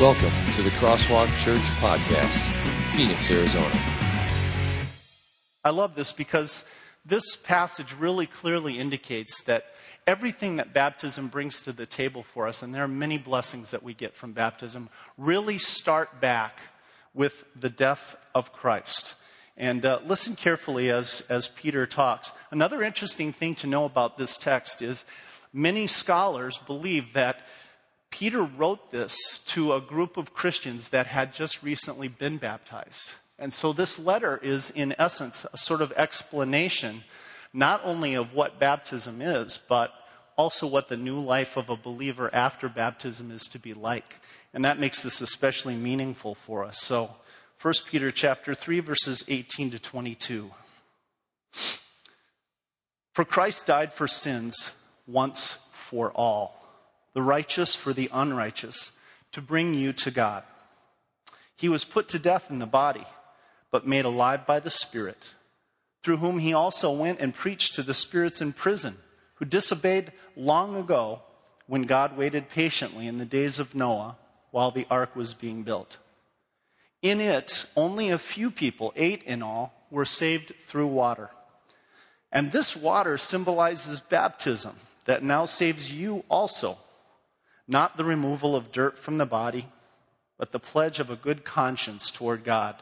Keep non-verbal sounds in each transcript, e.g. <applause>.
Welcome to the Crosswalk Church Podcast, Phoenix, Arizona. I love this because this passage really clearly indicates that everything that baptism brings to the table for us, and there are many blessings that we get from baptism, really start back with the death of Christ. And uh, listen carefully as, as Peter talks. Another interesting thing to know about this text is many scholars believe that Peter wrote this to a group of Christians that had just recently been baptized. And so this letter is, in essence, a sort of explanation not only of what baptism is, but also what the new life of a believer after baptism is to be like. And that makes this especially meaningful for us. So, 1 Peter chapter 3 verses 18 to 22. For Christ died for sins once for all the righteous for the unrighteous, to bring you to God. He was put to death in the body, but made alive by the Spirit, through whom he also went and preached to the spirits in prison, who disobeyed long ago when God waited patiently in the days of Noah while the ark was being built. In it, only a few people, eight in all, were saved through water. And this water symbolizes baptism that now saves you also not the removal of dirt from the body, but the pledge of a good conscience toward God.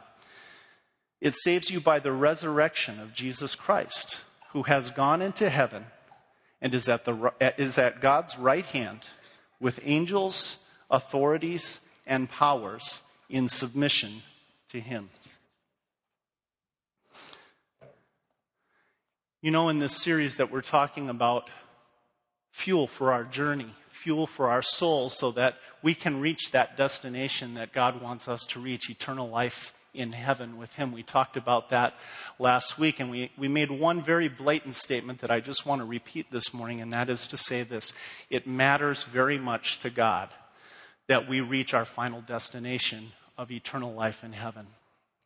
It saves you by the resurrection of Jesus Christ, who has gone into heaven and is at, the, is at God's right hand with angels, authorities, and powers in submission to him. You know, in this series that we're talking about fuel for our journey, fuel for our souls so that we can reach that destination that God wants us to reach eternal life in heaven with Him. We talked about that last week, and we, we made one very blatant statement that I just want to repeat this morning, and that is to say this it matters very much to God that we reach our final destination of eternal life in heaven.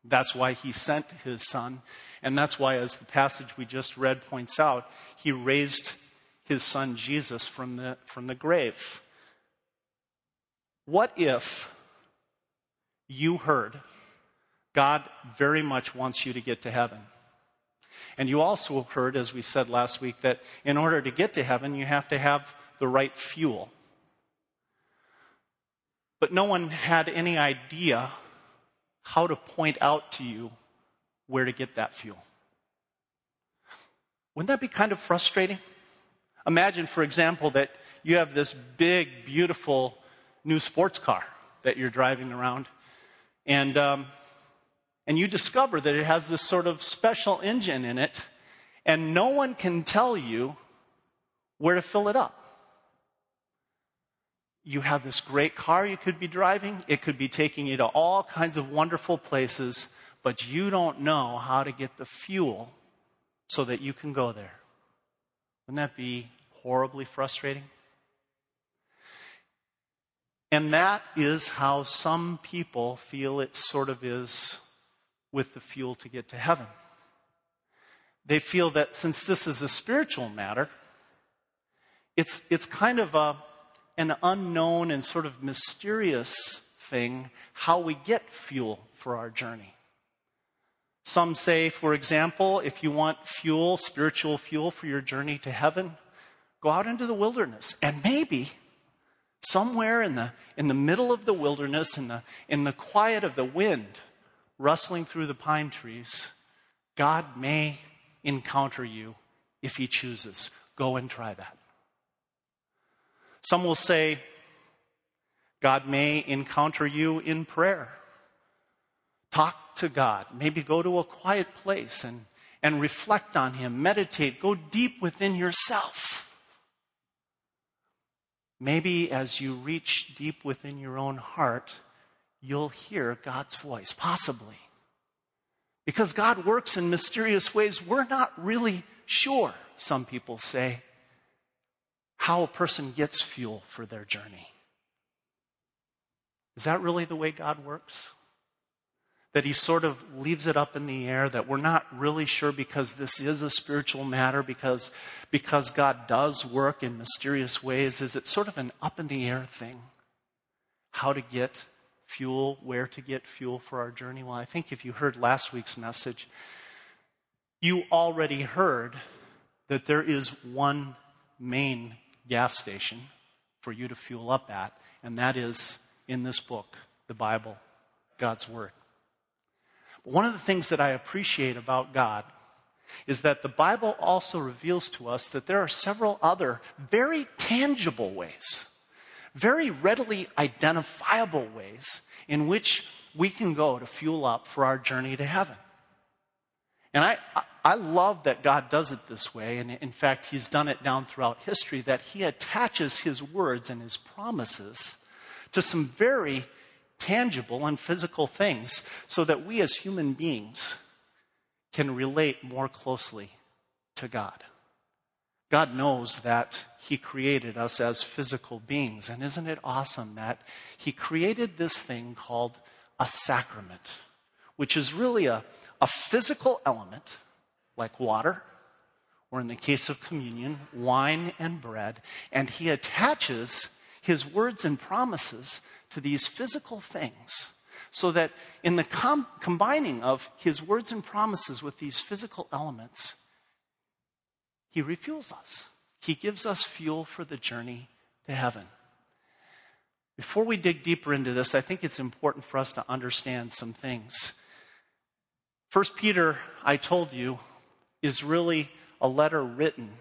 That's why He sent His Son, and that's why, as the passage we just read points out, He raised his son Jesus from the, from the grave. What if you heard God very much wants you to get to heaven? And you also heard, as we said last week, that in order to get to heaven, you have to have the right fuel. But no one had any idea how to point out to you where to get that fuel. Wouldn't that be kind of frustrating? Imagine, for example, that you have this big, beautiful new sports car that you're driving around, and, um, and you discover that it has this sort of special engine in it, and no one can tell you where to fill it up. You have this great car you could be driving, it could be taking you to all kinds of wonderful places, but you don't know how to get the fuel so that you can go there. Wouldn't that be horribly frustrating? And that is how some people feel it sort of is with the fuel to get to heaven. They feel that since this is a spiritual matter, it's, it's kind of a, an unknown and sort of mysterious thing how we get fuel for our journey. Some say, for example, if you want fuel, spiritual fuel for your journey to heaven, go out into the wilderness. And maybe somewhere in the, in the middle of the wilderness, in the, in the quiet of the wind rustling through the pine trees, God may encounter you if He chooses. Go and try that. Some will say, God may encounter you in prayer. Talk to God. Maybe go to a quiet place and, and reflect on Him, meditate, go deep within yourself. Maybe as you reach deep within your own heart, you'll hear God's voice, possibly. Because God works in mysterious ways, we're not really sure, some people say, how a person gets fuel for their journey. Is that really the way God works? That he sort of leaves it up in the air, that we're not really sure because this is a spiritual matter, because, because God does work in mysterious ways. Is it sort of an up in the air thing? How to get fuel, where to get fuel for our journey? Well, I think if you heard last week's message, you already heard that there is one main gas station for you to fuel up at, and that is in this book, the Bible, God's Word. One of the things that I appreciate about God is that the Bible also reveals to us that there are several other very tangible ways, very readily identifiable ways in which we can go to fuel up for our journey to heaven. And I, I love that God does it this way. And in fact, He's done it down throughout history that He attaches His words and His promises to some very tangible and physical things so that we as human beings can relate more closely to God. God knows that He created us as physical beings. And isn't it awesome that He created this thing called a sacrament, which is really a, a physical element like water, or in the case of communion, wine and bread, and he attaches his words and promises to these physical things so that in the com- combining of his words and promises with these physical elements, he refuels us. He gives us fuel for the journey to heaven. Before we dig deeper into this, I think it's important for us to understand some things. First Peter, I told you, is really a letter written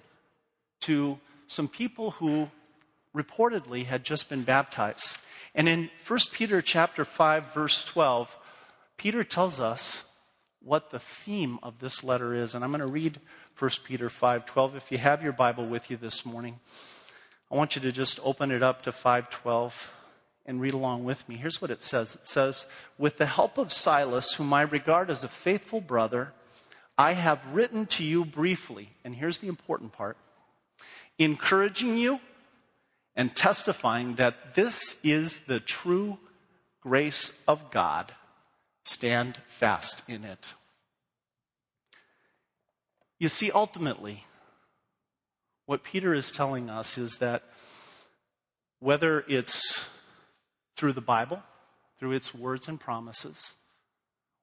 to some people who reportedly had just been baptized. And in 1 Peter chapter 5 verse 12, Peter tells us what the theme of this letter is. And I'm going to read 1 Peter 5:12 if you have your Bible with you this morning. I want you to just open it up to 512 and read along with me. Here's what it says. It says, "With the help of Silas, whom I regard as a faithful brother, I have written to you briefly, and here's the important part encouraging you and testifying that this is the true grace of God. Stand fast in it. You see, ultimately, what Peter is telling us is that whether it's through the Bible, through its words and promises,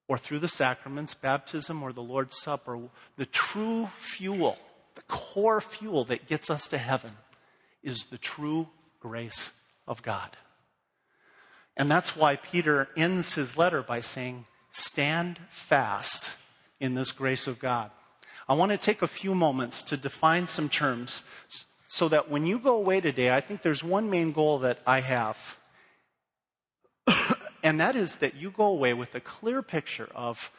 or through the sacraments, baptism or the Lord's Supper, the true fuel, the core fuel that gets us to heaven is the true grace of God. And that's why Peter ends his letter by saying, Stand fast in this grace of God. I want to take a few moments to define some terms so that when you go away today, I think there's one main goal that I have <coughs> and that is that you go away with a clear picture of,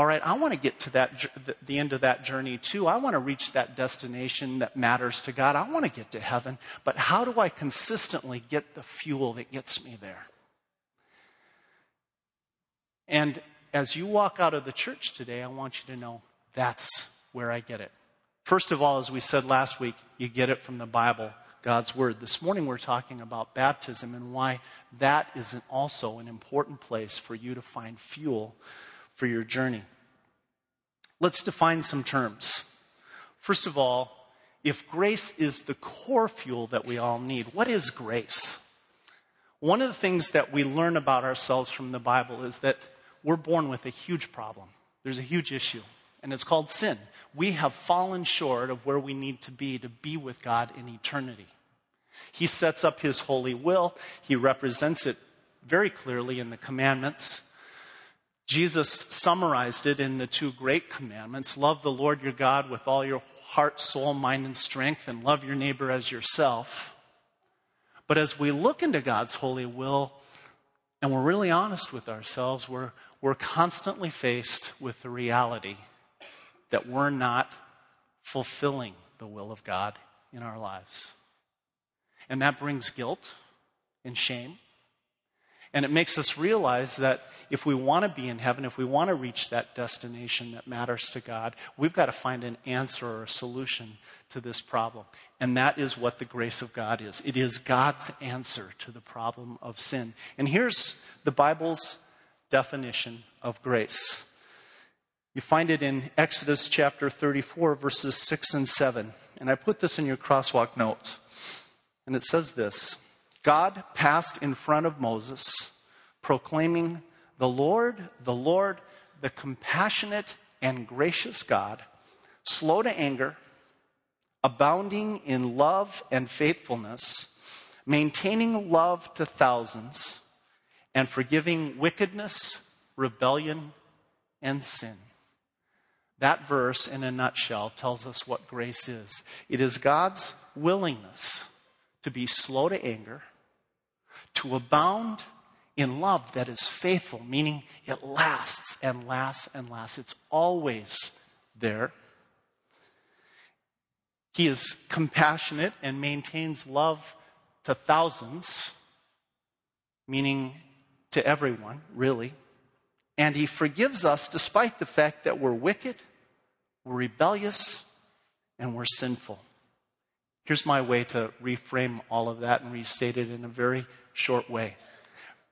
all right, I want to get to that, the end of that journey too. I want to reach that destination that matters to God. I want to get to heaven, but how do I consistently get the fuel that gets me there? And as you walk out of the church today, I want you to know that's where I get it. First of all, as we said last week, you get it from the Bible. God's Word. This morning we're talking about baptism and why that is also an important place for you to find fuel for your journey. Let's define some terms. First of all, if grace is the core fuel that we all need, what is grace? One of the things that we learn about ourselves from the Bible is that we're born with a huge problem. There's a huge issue and it's called sin. We have fallen short of where we need to be to be with God in eternity. He sets up His holy will, He represents it very clearly in the commandments. Jesus summarized it in the two great commandments love the Lord your God with all your heart, soul, mind, and strength, and love your neighbor as yourself. But as we look into God's holy will, and we're really honest with ourselves, we're, we're constantly faced with the reality that we're not fulfilling the will of God in our lives. And that brings guilt and shame. And it makes us realize that if we want to be in heaven, if we want to reach that destination that matters to God, we've got to find an answer or a solution to this problem. And that is what the grace of God is it is God's answer to the problem of sin. And here's the Bible's definition of grace you find it in Exodus chapter 34, verses 6 and 7. And I put this in your crosswalk notes. And it says this God passed in front of Moses proclaiming, The Lord, the Lord, the compassionate and gracious God, slow to anger, abounding in love and faithfulness, maintaining love to thousands, and forgiving wickedness, rebellion, and sin. That verse, in a nutshell, tells us what grace is it is God's willingness to be slow to anger, to abound in love that is faithful, meaning it lasts and lasts and lasts. It's always there. He is compassionate and maintains love to thousands, meaning to everyone, really. And he forgives us despite the fact that we're wicked, we're rebellious, and we're sinful. Here's my way to reframe all of that and restate it in a very short way.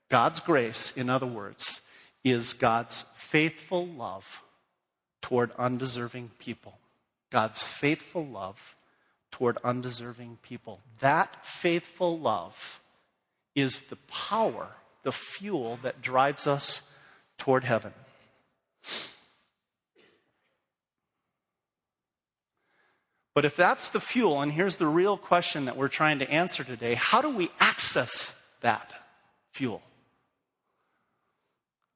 God's grace, in other words, is God's faithful love toward undeserving people. God's faithful love toward undeserving people. That faithful love is the power, the fuel that drives us toward heaven. But if that's the fuel, and here's the real question that we're trying to answer today how do we access that fuel?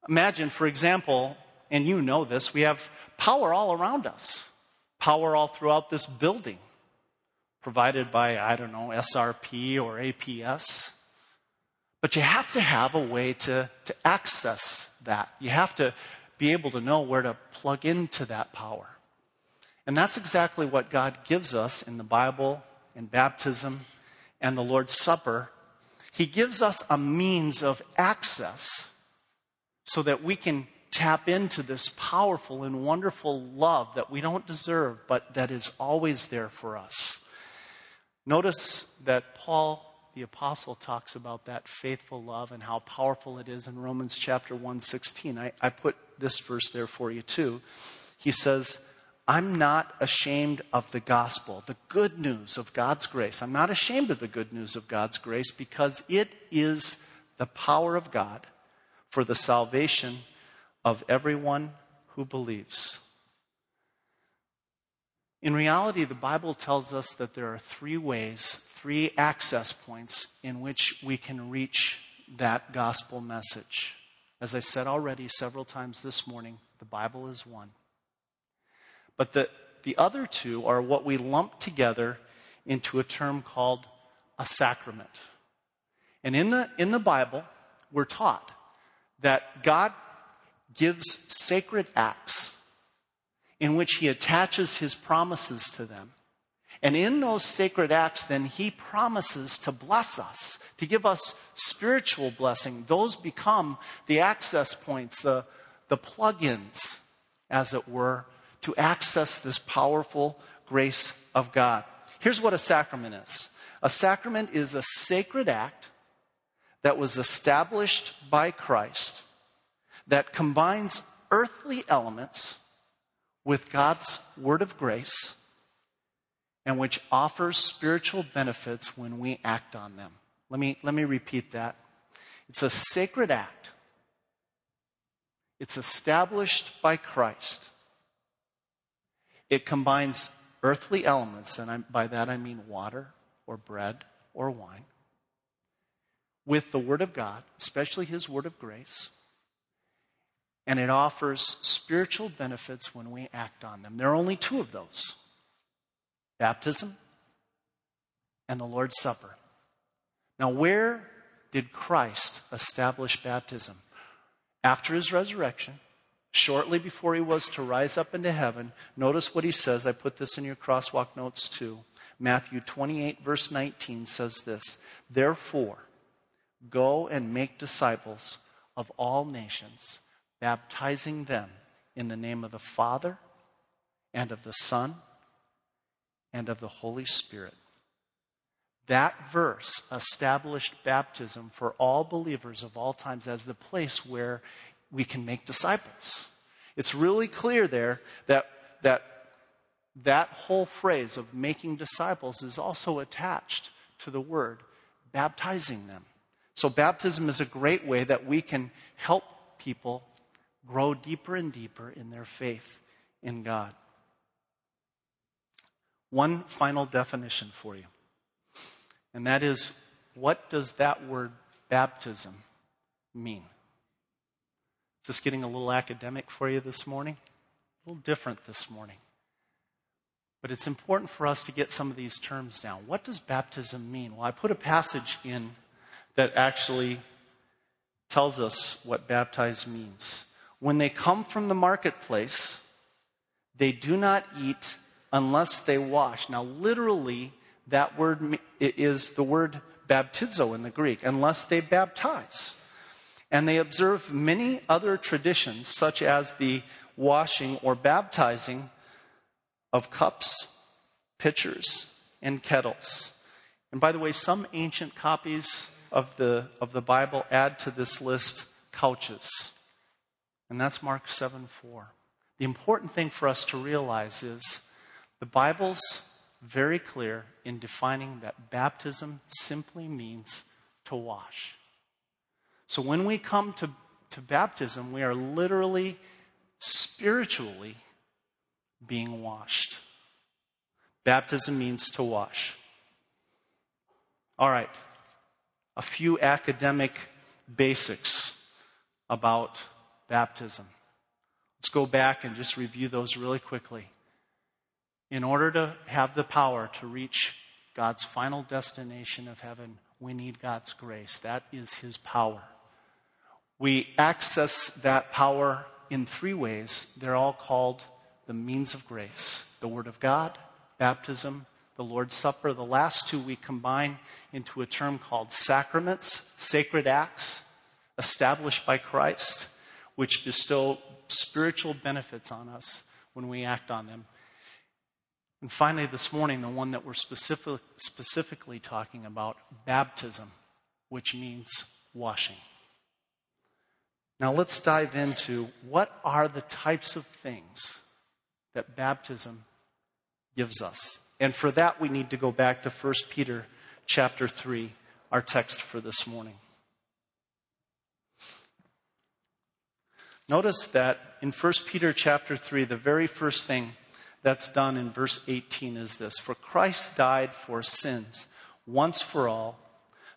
Imagine, for example, and you know this, we have power all around us, power all throughout this building, provided by, I don't know, SRP or APS. But you have to have a way to, to access that. You have to be able to know where to plug into that power. And that's exactly what God gives us in the Bible, in baptism, and the Lord's Supper. He gives us a means of access so that we can tap into this powerful and wonderful love that we don't deserve, but that is always there for us. Notice that Paul the apostle talks about that faithful love and how powerful it is in Romans chapter 116. I, I put this verse there for you too. He says, I'm not ashamed of the gospel, the good news of God's grace. I'm not ashamed of the good news of God's grace because it is the power of God for the salvation of everyone who believes. In reality, the Bible tells us that there are three ways, three access points in which we can reach that gospel message. As I said already several times this morning, the Bible is one. But the, the other two are what we lump together into a term called a sacrament. And in the, in the Bible, we're taught that God gives sacred acts in which he attaches his promises to them. And in those sacred acts, then he promises to bless us, to give us spiritual blessing. Those become the access points, the, the plug ins, as it were, to access this powerful grace of God. Here's what a sacrament is a sacrament is a sacred act that was established by Christ that combines earthly elements with God's word of grace and which offers spiritual benefits when we act on them. Let me, let me repeat that. It's a sacred act. It's established by Christ it combines earthly elements, and I, by that I mean water or bread or wine, with the Word of God, especially His Word of grace. And it offers spiritual benefits when we act on them. There are only two of those baptism and the Lord's Supper. Now, where did Christ establish baptism? After his resurrection, shortly before he was to rise up into heaven, notice what he says. I put this in your crosswalk notes too. Matthew 28, verse 19 says this Therefore, go and make disciples of all nations, baptizing them in the name of the Father, and of the Son, and of the Holy Spirit. That verse established baptism for all believers of all times as the place where we can make disciples. It's really clear there that that, that whole phrase of making disciples is also attached to the word baptizing them. So, baptism is a great way that we can help people grow deeper and deeper in their faith in God. One final definition for you, and that is what does that word baptism mean? Is this getting a little academic for you this morning? A little different this morning. But it's important for us to get some of these terms down. What does baptism mean? Well, I put a passage in that actually tells us what baptize means. When they come from the marketplace, they do not eat unless they wash. Now, literally, that word is the word baptizo in the Greek, unless they baptize. And they observe many other traditions, such as the washing or baptizing of cups, pitchers, and kettles. And by the way, some ancient copies of the, of the Bible add to this list couches. And that's Mark 7 4. The important thing for us to realize is the Bible's very clear in defining that baptism simply means to wash. So when we come to, to baptism, we are literally, spiritually being washed. Baptism means to wash. All right, a few academic basics about baptism. Let's go back and just review those really quickly. In order to have the power to reach God's final destination of heaven, we need God's grace. That is His power. We access that power in three ways. They're all called the means of grace the Word of God, baptism, the Lord's Supper. The last two we combine into a term called sacraments, sacred acts established by Christ, which bestow spiritual benefits on us when we act on them. And finally, this morning, the one that we're specific, specifically talking about baptism, which means washing. Now, let's dive into what are the types of things that baptism gives us. And for that, we need to go back to 1 Peter chapter 3, our text for this morning. Notice that in 1 Peter chapter 3, the very first thing that's done in verse 18 is this For Christ died for sins once for all,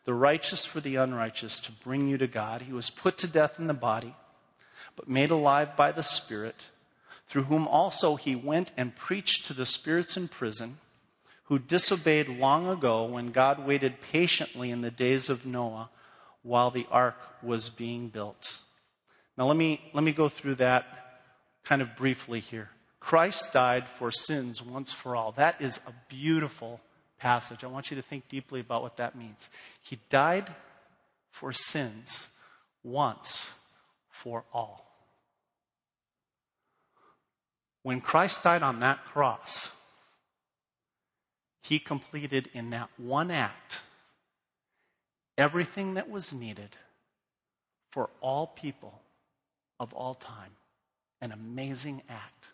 the righteous for the unrighteous, to bring you to God. He was put to death in the body, but made alive by the Spirit, through whom also he went and preached to the spirits in prison, who disobeyed long ago when God waited patiently in the days of Noah while the ark was being built. Now, let me, let me go through that kind of briefly here. Christ died for sins once for all. That is a beautiful passage. I want you to think deeply about what that means. He died for sins once for all. When Christ died on that cross, he completed in that one act everything that was needed for all people of all time. An amazing act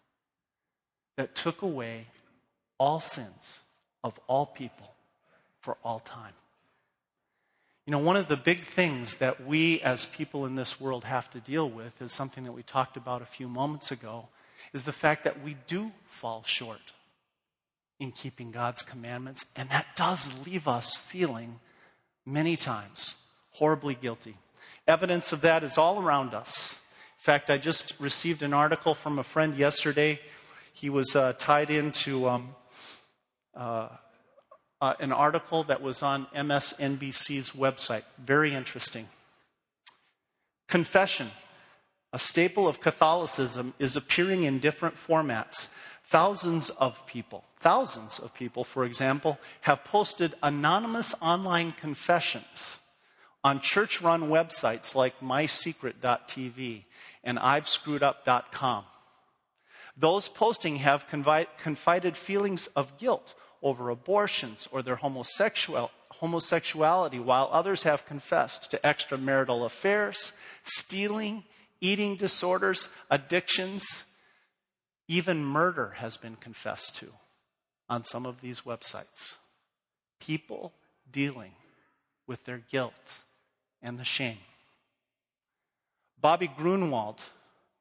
that took away all sins of all people for all time. You know, one of the big things that we as people in this world have to deal with is something that we talked about a few moments ago is the fact that we do fall short in keeping God's commandments, and that does leave us feeling many times horribly guilty. Evidence of that is all around us. In fact, I just received an article from a friend yesterday he was uh, tied into um, uh, uh, an article that was on MSNBC's website. Very interesting. Confession, a staple of Catholicism, is appearing in different formats. Thousands of people, thousands of people, for example, have posted anonymous online confessions on church run websites like mysecret.tv and i'vescrewedup.com. Those posting have confided feelings of guilt over abortions or their homosexual, homosexuality, while others have confessed to extramarital affairs, stealing, eating disorders, addictions, even murder has been confessed to on some of these websites. People dealing with their guilt and the shame. Bobby Gruenewald,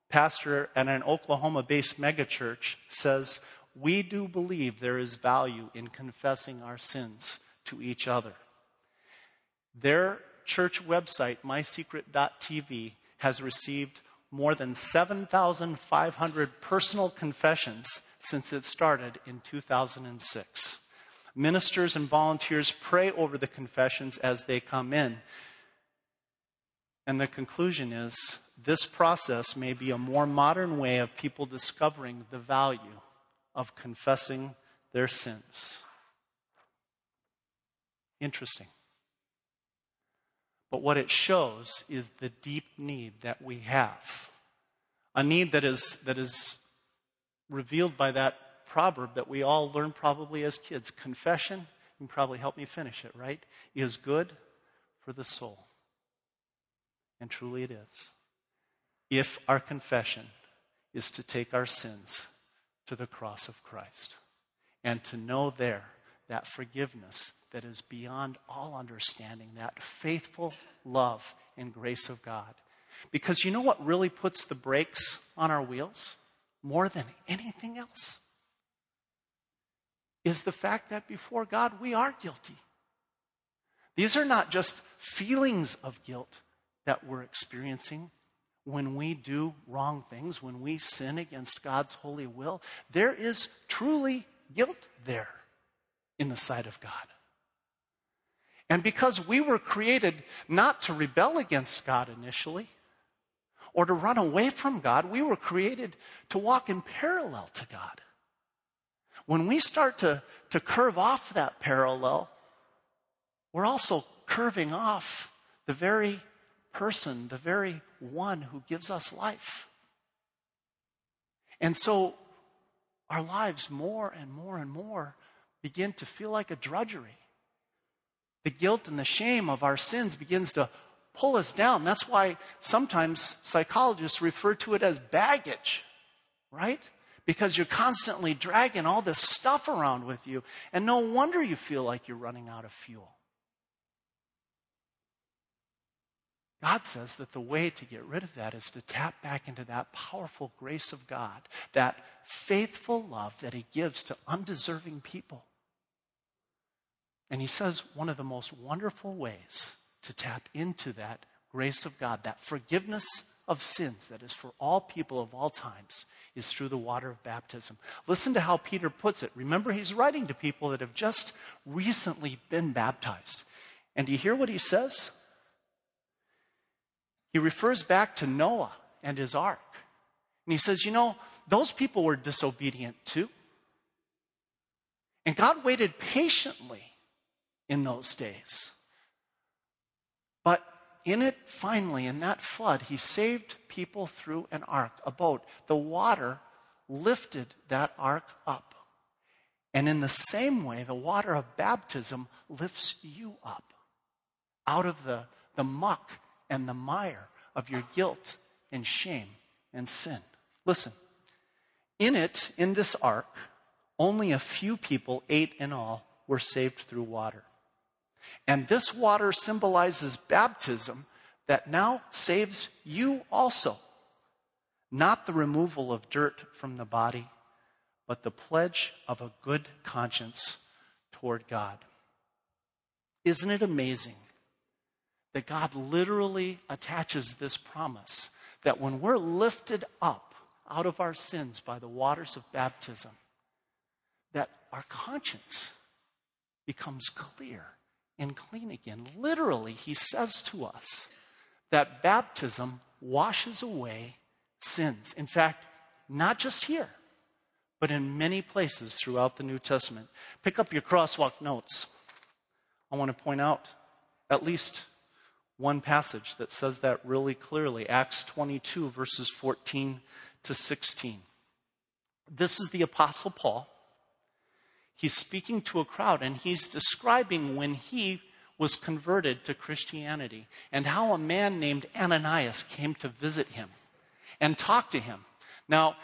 pastor at an Oklahoma based megachurch, says, We do believe there is value in confessing our sins to each other. Their church website, mysecret.tv, has received more than 7,500 personal confessions since it started in 2006. Ministers and volunteers pray over the confessions as they come in. And the conclusion is this process may be a more modern way of people discovering the value of confessing their sins. Interesting. But what it shows is the deep need that we have. A need that is, that is revealed by that proverb that we all learned probably as kids. Confession, you can probably help me finish it, right? Is good for the soul. And truly it is. If our confession is to take our sins to the cross of Christ and to know there that forgiveness that is beyond all understanding, that faithful love and grace of God. Because you know what really puts the brakes on our wheels more than anything else? Is the fact that before God we are guilty. These are not just feelings of guilt that we're experiencing when we do wrong things, when we sin against God's holy will. There is truly guilt there in the sight of God. And because we were created not to rebel against God initially or to run away from God, we were created to walk in parallel to God. When we start to, to curve off that parallel, we're also curving off the very person, the very one who gives us life. And so our lives more and more and more begin to feel like a drudgery. The guilt and the shame of our sins begins to pull us down. That's why sometimes psychologists refer to it as baggage, right? Because you're constantly dragging all this stuff around with you, and no wonder you feel like you're running out of fuel. God says that the way to get rid of that is to tap back into that powerful grace of God, that faithful love that He gives to undeserving people. And he says one of the most wonderful ways to tap into that grace of God, that forgiveness of sins that is for all people of all times, is through the water of baptism. Listen to how Peter puts it. Remember, he's writing to people that have just recently been baptized. And do you hear what he says? He refers back to Noah and his ark. And he says, You know, those people were disobedient too. And God waited patiently in those days. But in it, finally, in that flood, he saved people through an ark, a boat. The water lifted that ark up. And in the same way, the water of baptism lifts you up out of the, the muck and the mire of your guilt and shame and sin. Listen, in it, in this ark, only a few people, eight in all, were saved through water. And this water symbolizes baptism that now saves you also. Not the removal of dirt from the body, but the pledge of a good conscience toward God. Isn't it amazing that God literally attaches this promise that when we're lifted up out of our sins by the waters of baptism, that our conscience becomes clear and clean again. Literally, he says to us that baptism washes away sins. In fact, not just here, but in many places throughout the New Testament. Pick up your crosswalk notes. I want to point out at least one passage that says that really clearly Acts 22, verses 14 to 16. This is the Apostle Paul He's speaking to a crowd and he's describing when he was converted to Christianity and how a man named Ananias came to visit him and talk to him. Now,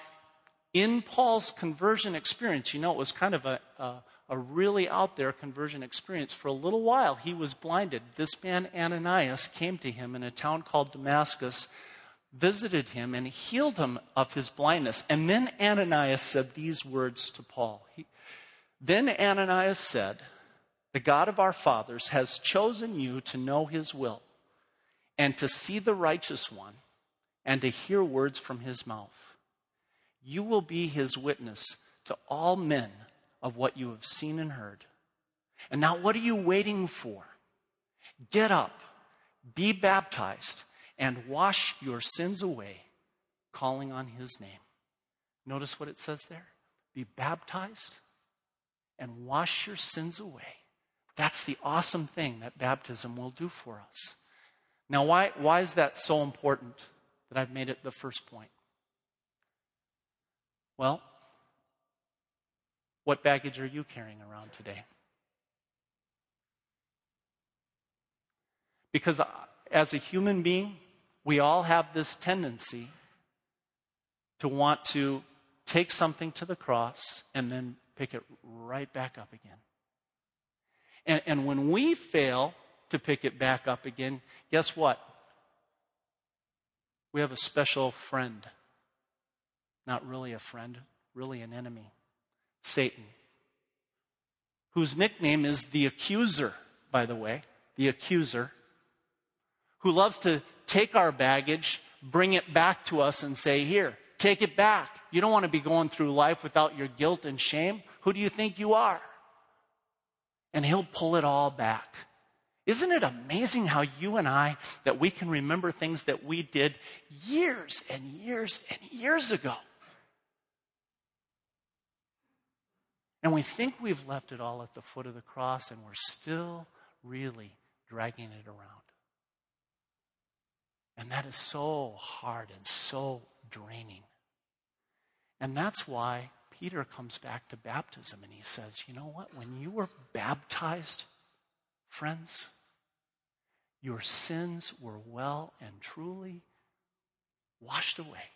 in Paul's conversion experience, you know, it was kind of a, a, a really out there conversion experience. For a little while, he was blinded. This man, Ananias, came to him in a town called Damascus, visited him, and healed him of his blindness. And then Ananias said these words to Paul. He, then Ananias said, The God of our fathers has chosen you to know his will and to see the righteous one and to hear words from his mouth. You will be his witness to all men of what you have seen and heard. And now, what are you waiting for? Get up, be baptized, and wash your sins away, calling on his name. Notice what it says there be baptized and wash your sins away. That's the awesome thing that baptism will do for us. Now, why, why is that so important that I've made it the first point? Well, what baggage are you carrying around today? Because uh, as a human being, we all have this tendency to want to take something to the cross and then pick it right back up again. And, and when we fail to pick it back up again, guess what? We have a special friend. Not really a friend, really an enemy Satan, whose nickname is the accuser, by the way, the accuser, who loves to take our baggage, bring it back to us, and say, Here, take it back. You don't want to be going through life without your guilt and shame. Who do you think you are? And he'll pull it all back. Isn't it amazing how you and I, that we can remember things that we did years and years and years ago? And we think we've left it all at the foot of the cross, and we're still really dragging it around. And that is so hard and so draining. And that's why Peter comes back to baptism and he says, You know what? When you were baptized, friends, your sins were well and truly washed away.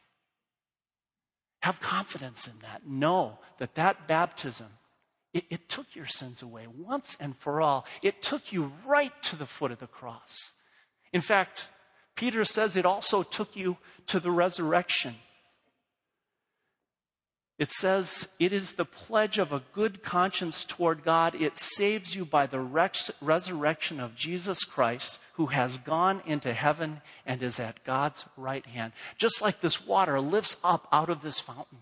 Have confidence in that. Know that that baptism, it, it, took your sins away once and for all. It took you right to the foot of the cross. In fact, Peter says it also took you to the resurrection. It says it is the pledge of a good conscience toward God. It saves you by the res- resurrection of Jesus Christ, who has gone into heaven and is at God's right hand. Just like this water lifts up out of this fountain.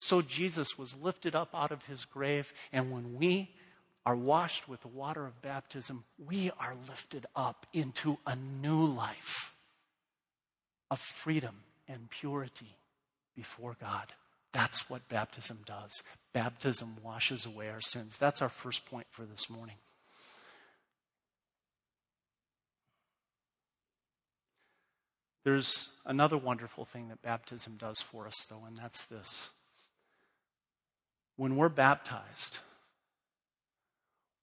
So Jesus was lifted up out of his grave, and when we are washed with the water of baptism, we are lifted up into a new life of freedom and purity before God. That's what baptism does. Baptism washes away our sins. That's our first point for this morning. There's another wonderful thing that baptism does for us, though, and that's this. When we're baptized,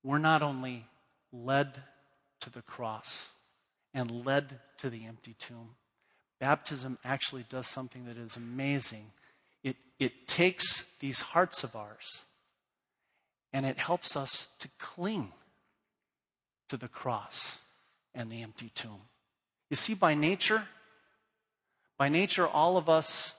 we're not only led to the cross and led to the empty tomb, baptism actually does something that is amazing. It, it takes these hearts of ours and it helps us to cling to the cross and the empty tomb. You see, by nature, by nature, all of us,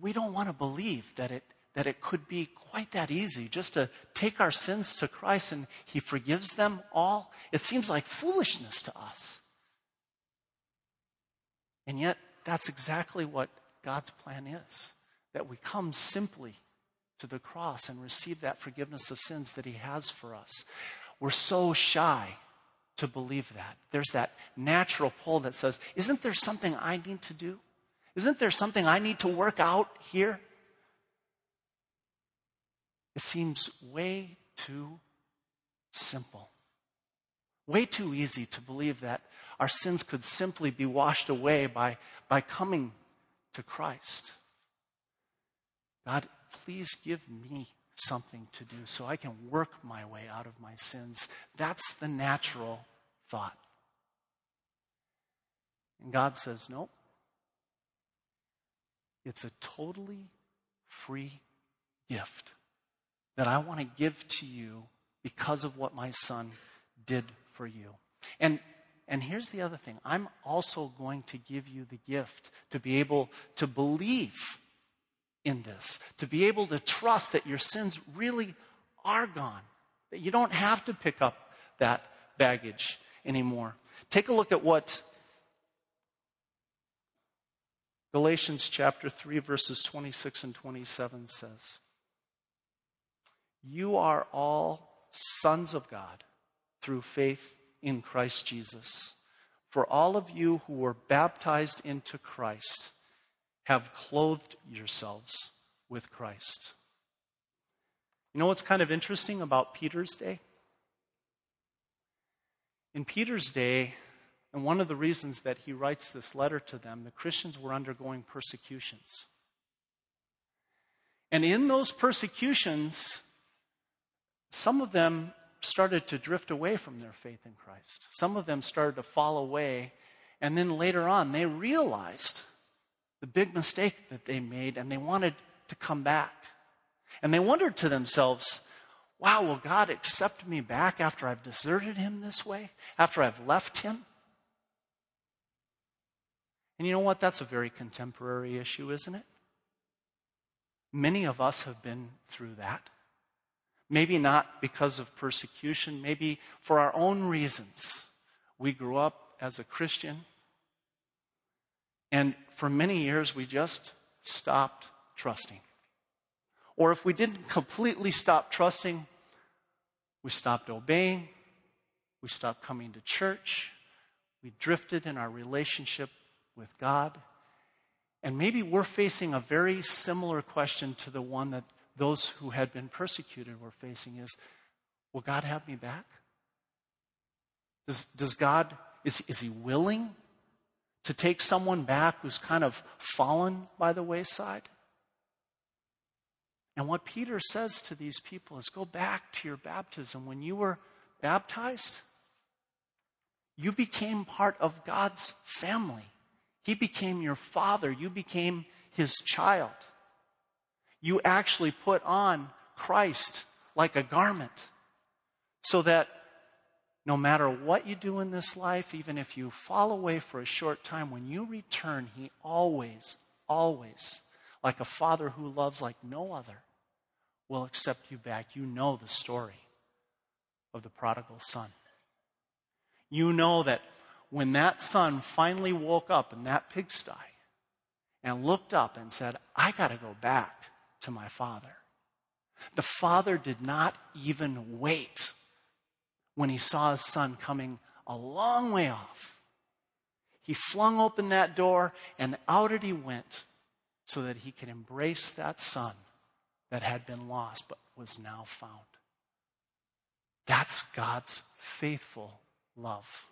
we don't want to believe that it, that it could be quite that easy just to take our sins to Christ and He forgives them all. It seems like foolishness to us. And yet, that's exactly what God's plan is that we come simply to the cross and receive that forgiveness of sins that He has for us. We're so shy to believe that. There's that natural pull that says, Isn't there something I need to do? Isn't there something I need to work out here? It seems way too simple, way too easy to believe that our sins could simply be washed away by, by coming to Christ. God, please give me something to do so I can work my way out of my sins. That's the natural thought. And God says, nope. It's a totally free gift that I want to give to you because of what my son did for you. And and here's the other thing I'm also going to give you the gift to be able to believe in this, to be able to trust that your sins really are gone, that you don't have to pick up that baggage anymore. Take a look at what Galatians chapter 3, verses 26 and 27 says. You are all sons of God through faith in Christ Jesus. For all of you who were baptized into Christ have clothed yourselves with Christ. You know what's kind of interesting about Peter's day? In Peter's day, and one of the reasons that he writes this letter to them, the Christians were undergoing persecutions. And in those persecutions, some of them started to drift away from their faith in Christ. Some of them started to fall away. And then later on, they realized the big mistake that they made and they wanted to come back. And they wondered to themselves, wow, will God accept me back after I've deserted him this way? After I've left him? And you know what? That's a very contemporary issue, isn't it? Many of us have been through that. Maybe not because of persecution, maybe for our own reasons. We grew up as a Christian, and for many years we just stopped trusting. Or if we didn't completely stop trusting, we stopped obeying, we stopped coming to church, we drifted in our relationship with God. And maybe we're facing a very similar question to the one that those who had been persecuted were facing is Will God have me back? Does, does God, is, is He willing to take someone back who's kind of fallen by the wayside? And what Peter says to these people is go back to your baptism. When you were baptized, you became part of God's family. He became your father. You became his child you actually put on Christ like a garment. So that no matter what you do in this life, even if you fall away for a short time, when you return, He always, always, like a father who loves like no other, will accept you back. You know the story of the prodigal son. You know that when that son finally woke up in that pigsty and looked up and said, I got to go back to my father. The father did not even wait when he saw his son coming a long way off. He flung open that door and out it he went so that he could embrace that son that had been lost but was now found. That's God's faithful love.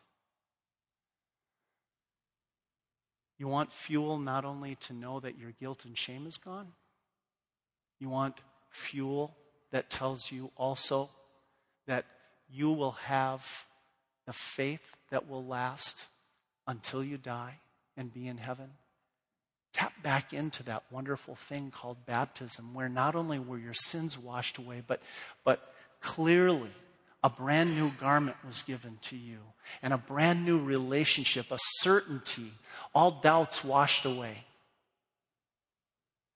You want fuel not only to know that your guilt and shame is gone, you want fuel that tells you also that you will have the faith that will last until you die and be in heaven. Tap back into that wonderful thing called baptism, where not only were your sins washed away, but, but clearly a brand new garment was given to you and a brand new relationship, a certainty, all doubts washed away.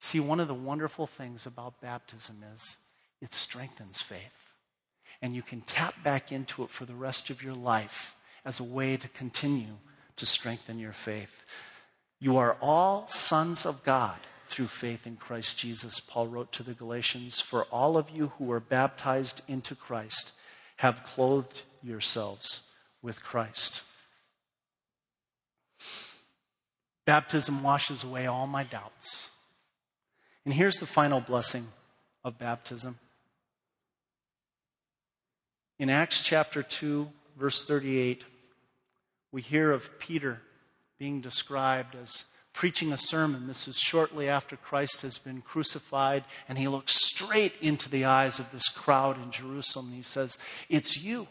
See, one of the wonderful things about baptism is it strengthens faith. And you can tap back into it for the rest of your life as a way to continue to strengthen your faith. You are all sons of God through faith in Christ Jesus, Paul wrote to the Galatians. For all of you who were baptized into Christ have clothed yourselves with Christ. Baptism washes away all my doubts. And here's the final blessing of baptism. In Acts chapter 2, verse 38, we hear of Peter being described as preaching a sermon. This is shortly after Christ has been crucified, and he looks straight into the eyes of this crowd in Jerusalem. And he says, It's you,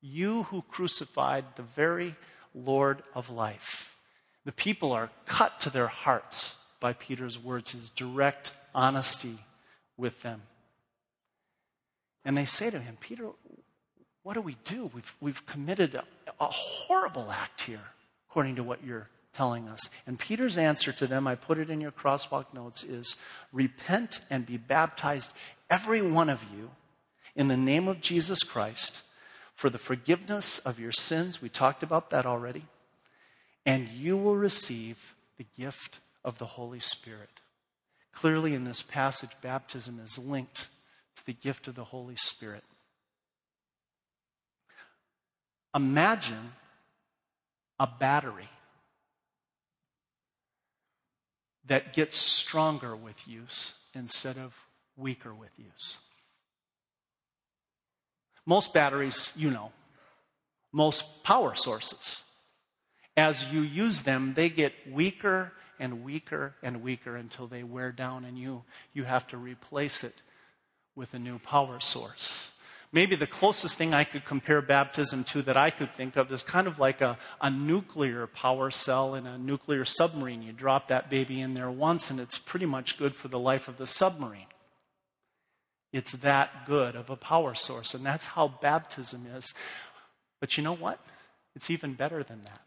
you who crucified the very Lord of life. The people are cut to their hearts by Peter's words, his direct honesty with them. And they say to him, Peter, what do we do? We've, we've committed a, a horrible act here, according to what you're telling us. And Peter's answer to them, I put it in your crosswalk notes, is repent and be baptized, every one of you, in the name of Jesus Christ, for the forgiveness of your sins. We talked about that already. And you will receive the gift of the Holy Spirit. Clearly, in this passage, baptism is linked to the gift of the Holy Spirit. Imagine a battery that gets stronger with use instead of weaker with use. Most batteries, you know, most power sources, as you use them, they get weaker and weaker and weaker until they wear down and you, you have to replace it with a new power source. Maybe the closest thing I could compare baptism to that I could think of is kind of like a, a nuclear power cell in a nuclear submarine. You drop that baby in there once, and it's pretty much good for the life of the submarine. It's that good of a power source, and that's how baptism is. But you know what? It's even better than that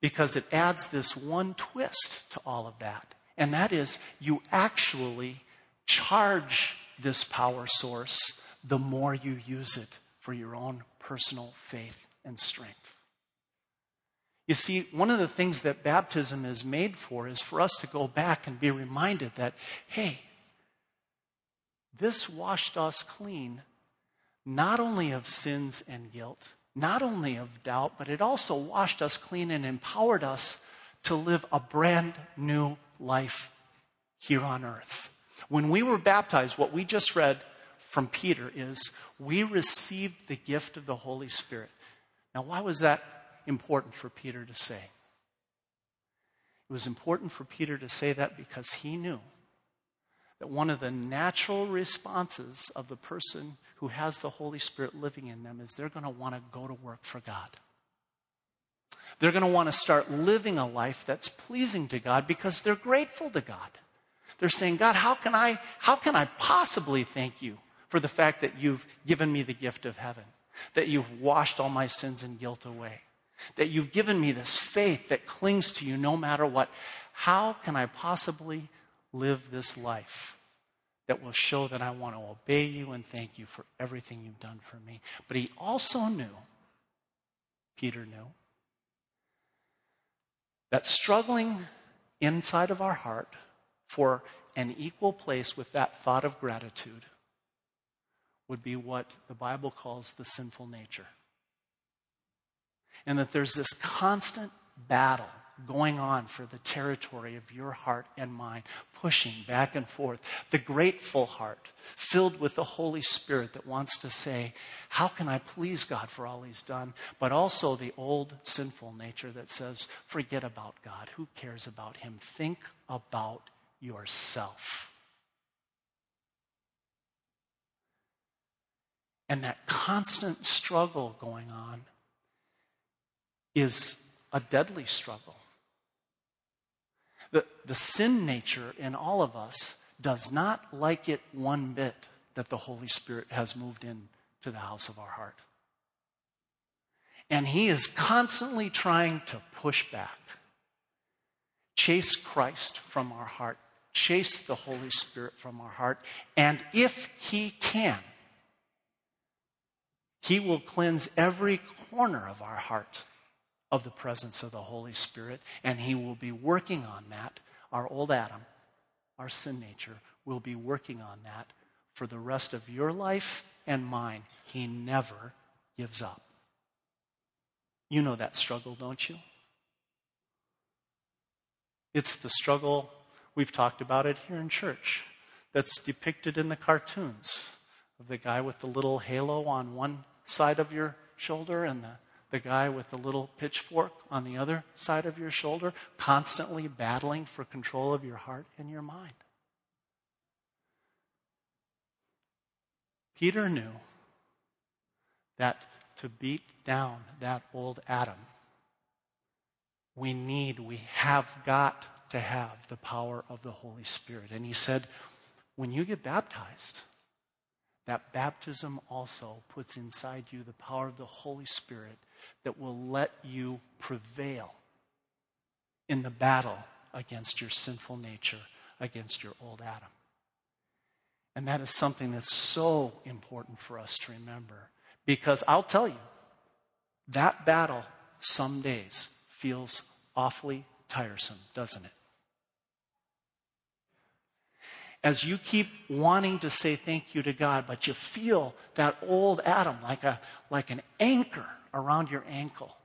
because it adds this one twist to all of that. And that is, you actually charge this power source the more you use it for your own personal faith and strength. You see, one of the things that baptism is made for is for us to go back and be reminded that, hey, this washed us clean not only of sins and guilt, not only of doubt, but it also washed us clean and empowered us to live a brand new life here on earth. When we were baptized, what we just read from Peter is we received the gift of the Holy Spirit. Now, why was that important for Peter to say? It was important for Peter to say that because he knew that one of the natural responses of the person who has the Holy Spirit living in them is they're going to want to go to work for God. They're going to want to start living a life that's pleasing to God because they're grateful to God. They're saying, God, how can I, how can I possibly thank you for the fact that you've given me the gift of heaven, that you've washed all my sins and guilt away, that you've given me this faith that clings to you no matter what? How can I possibly live this life that will show that I want to obey you and thank you for everything you've done for me. But he also knew, Peter knew, that struggling inside of our heart for an equal place with that thought of gratitude would be what the Bible calls the sinful nature. And that there's this constant battle going on for the territory of your heart and mind, pushing back and forth. The grateful heart, filled with the Holy Spirit that wants to say, How can I please God for all He's done? But also the old sinful nature that says, Forget about God. Who cares about Him? Think about yourself. And that constant struggle going on is a deadly struggle. The, the sin nature in all of us does not like it one bit that the Holy Spirit has moved in to the house of our heart. And He is constantly trying to push back, chase Christ from our heart, chase the Holy Spirit from our heart, and if He can, He will cleanse every corner of our heart of the presence of the Holy Spirit, and He will be working on that. Our old Adam, our sin nature, will be working on that for the rest of your life and mine. He never gives up. You know that struggle, don't you? It's the struggle, we've talked about it here in church, that's depicted in the cartoons of the guy with the little halo on one side of your shoulder and the the guy with the little pitchfork on the other side of your shoulder, constantly battling for control of your heart and your mind. Peter knew that to beat down that old Adam, we need, we have got to have the power of the Holy Spirit. And he said, when you get baptized, that baptism also puts inside you the power of the Holy Spirit that will let you prevail in the battle against your sinful nature, against your old Adam. And that is something that's so important for us to remember. Because I'll tell you, that battle some days feels awfully tiresome, doesn't it? As you keep wanting to say thank you to God, but you feel that old Adam like, a, like an anchor around your ankle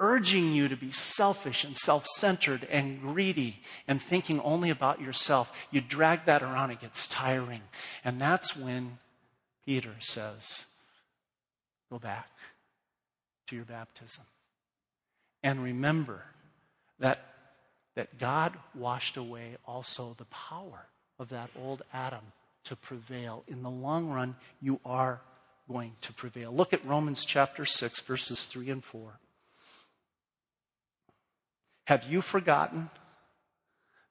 urging you to be selfish and self centered and greedy and thinking only about yourself, you drag that around, it gets tiring. And that's when Peter says, Go back to your baptism. And remember that, that God washed away also the power of that old Adam to prevail. In the long run, you are going to prevail. Look at Romans chapter 6, verses 3 and 4. Have you forgotten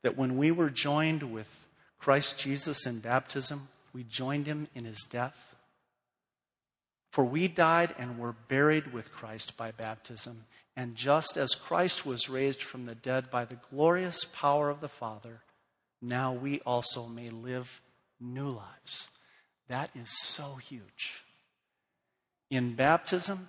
that when we were joined with Christ Jesus in baptism, we joined him in his death? For we died and were buried with Christ by baptism. And just as Christ was raised from the dead by the glorious power of the Father, now we also may live new lives. That is so huge. In baptism,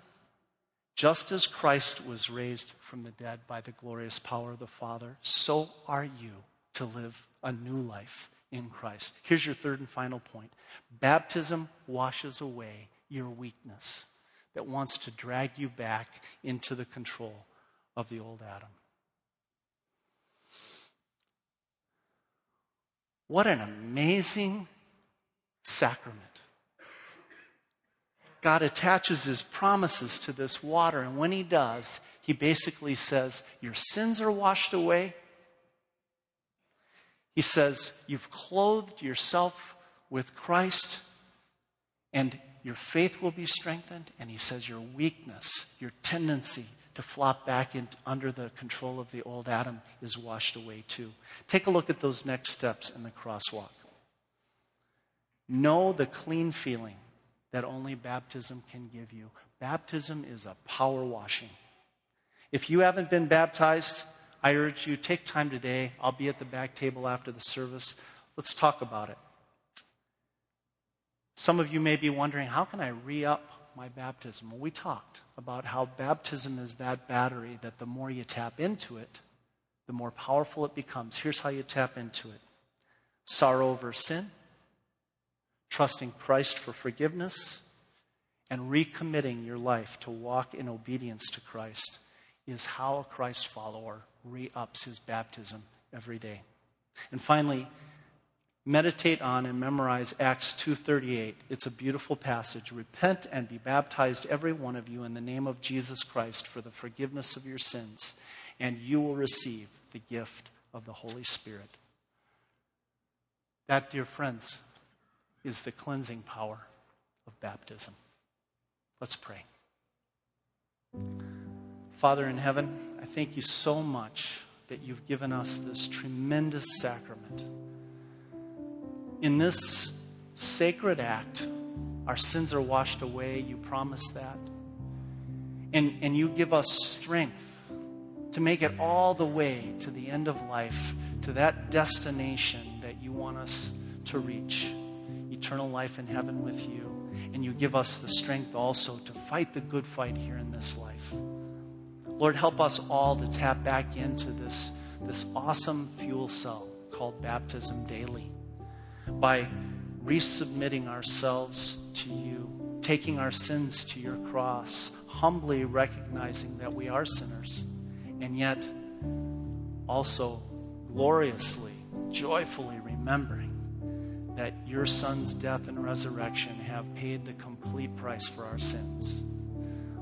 just as Christ was raised from the dead by the glorious power of the Father, so are you to live a new life in Christ. Here's your third and final point baptism washes away your weakness that wants to drag you back into the control of the old Adam. What an amazing sacrament. God attaches his promises to this water. And when he does, he basically says, Your sins are washed away. He says, You've clothed yourself with Christ, and your faith will be strengthened. And he says, Your weakness, your tendency to flop back in, under the control of the old Adam is washed away too. Take a look at those next steps in the crosswalk. Know the clean feeling that only baptism can give you. Baptism is a power washing. If you haven't been baptized, I urge you, take time today. I'll be at the back table after the service. Let's talk about it. Some of you may be wondering, how can I re up my baptism? Well, we talked about how baptism is that battery that the more you tap into it, the more powerful it becomes. Here's how you tap into it sorrow over sin, trusting Christ for forgiveness, and recommitting your life to walk in obedience to Christ is how a Christ follower re ups his baptism every day. And finally, meditate on and memorize Acts 2:38. It's a beautiful passage. Repent and be baptized every one of you in the name of Jesus Christ for the forgiveness of your sins, and you will receive the gift of the Holy Spirit. That, dear friends, is the cleansing power of baptism. Let's pray. Father in heaven, I thank you so much that you've given us this tremendous sacrament. In this sacred act, our sins are washed away. You promise that. And, and you give us strength to make it all the way to the end of life, to that destination that you want us to reach eternal life in heaven with you. And you give us the strength also to fight the good fight here in this life. Lord, help us all to tap back into this, this awesome fuel cell called baptism daily by resubmitting ourselves to you, taking our sins to your cross, humbly recognizing that we are sinners, and yet also gloriously, joyfully remembering that your son's death and resurrection have paid the complete price for our sins.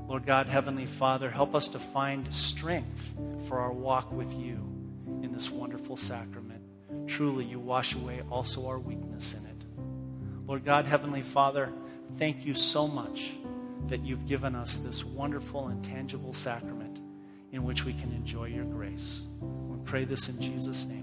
Lord God, Heavenly Father, help us to find strength for our walk with you in this wonderful sacrament. Truly, you wash away also our weakness in it. Lord God, Heavenly Father, thank you so much that you've given us this wonderful and tangible sacrament in which we can enjoy your grace. We pray this in Jesus' name.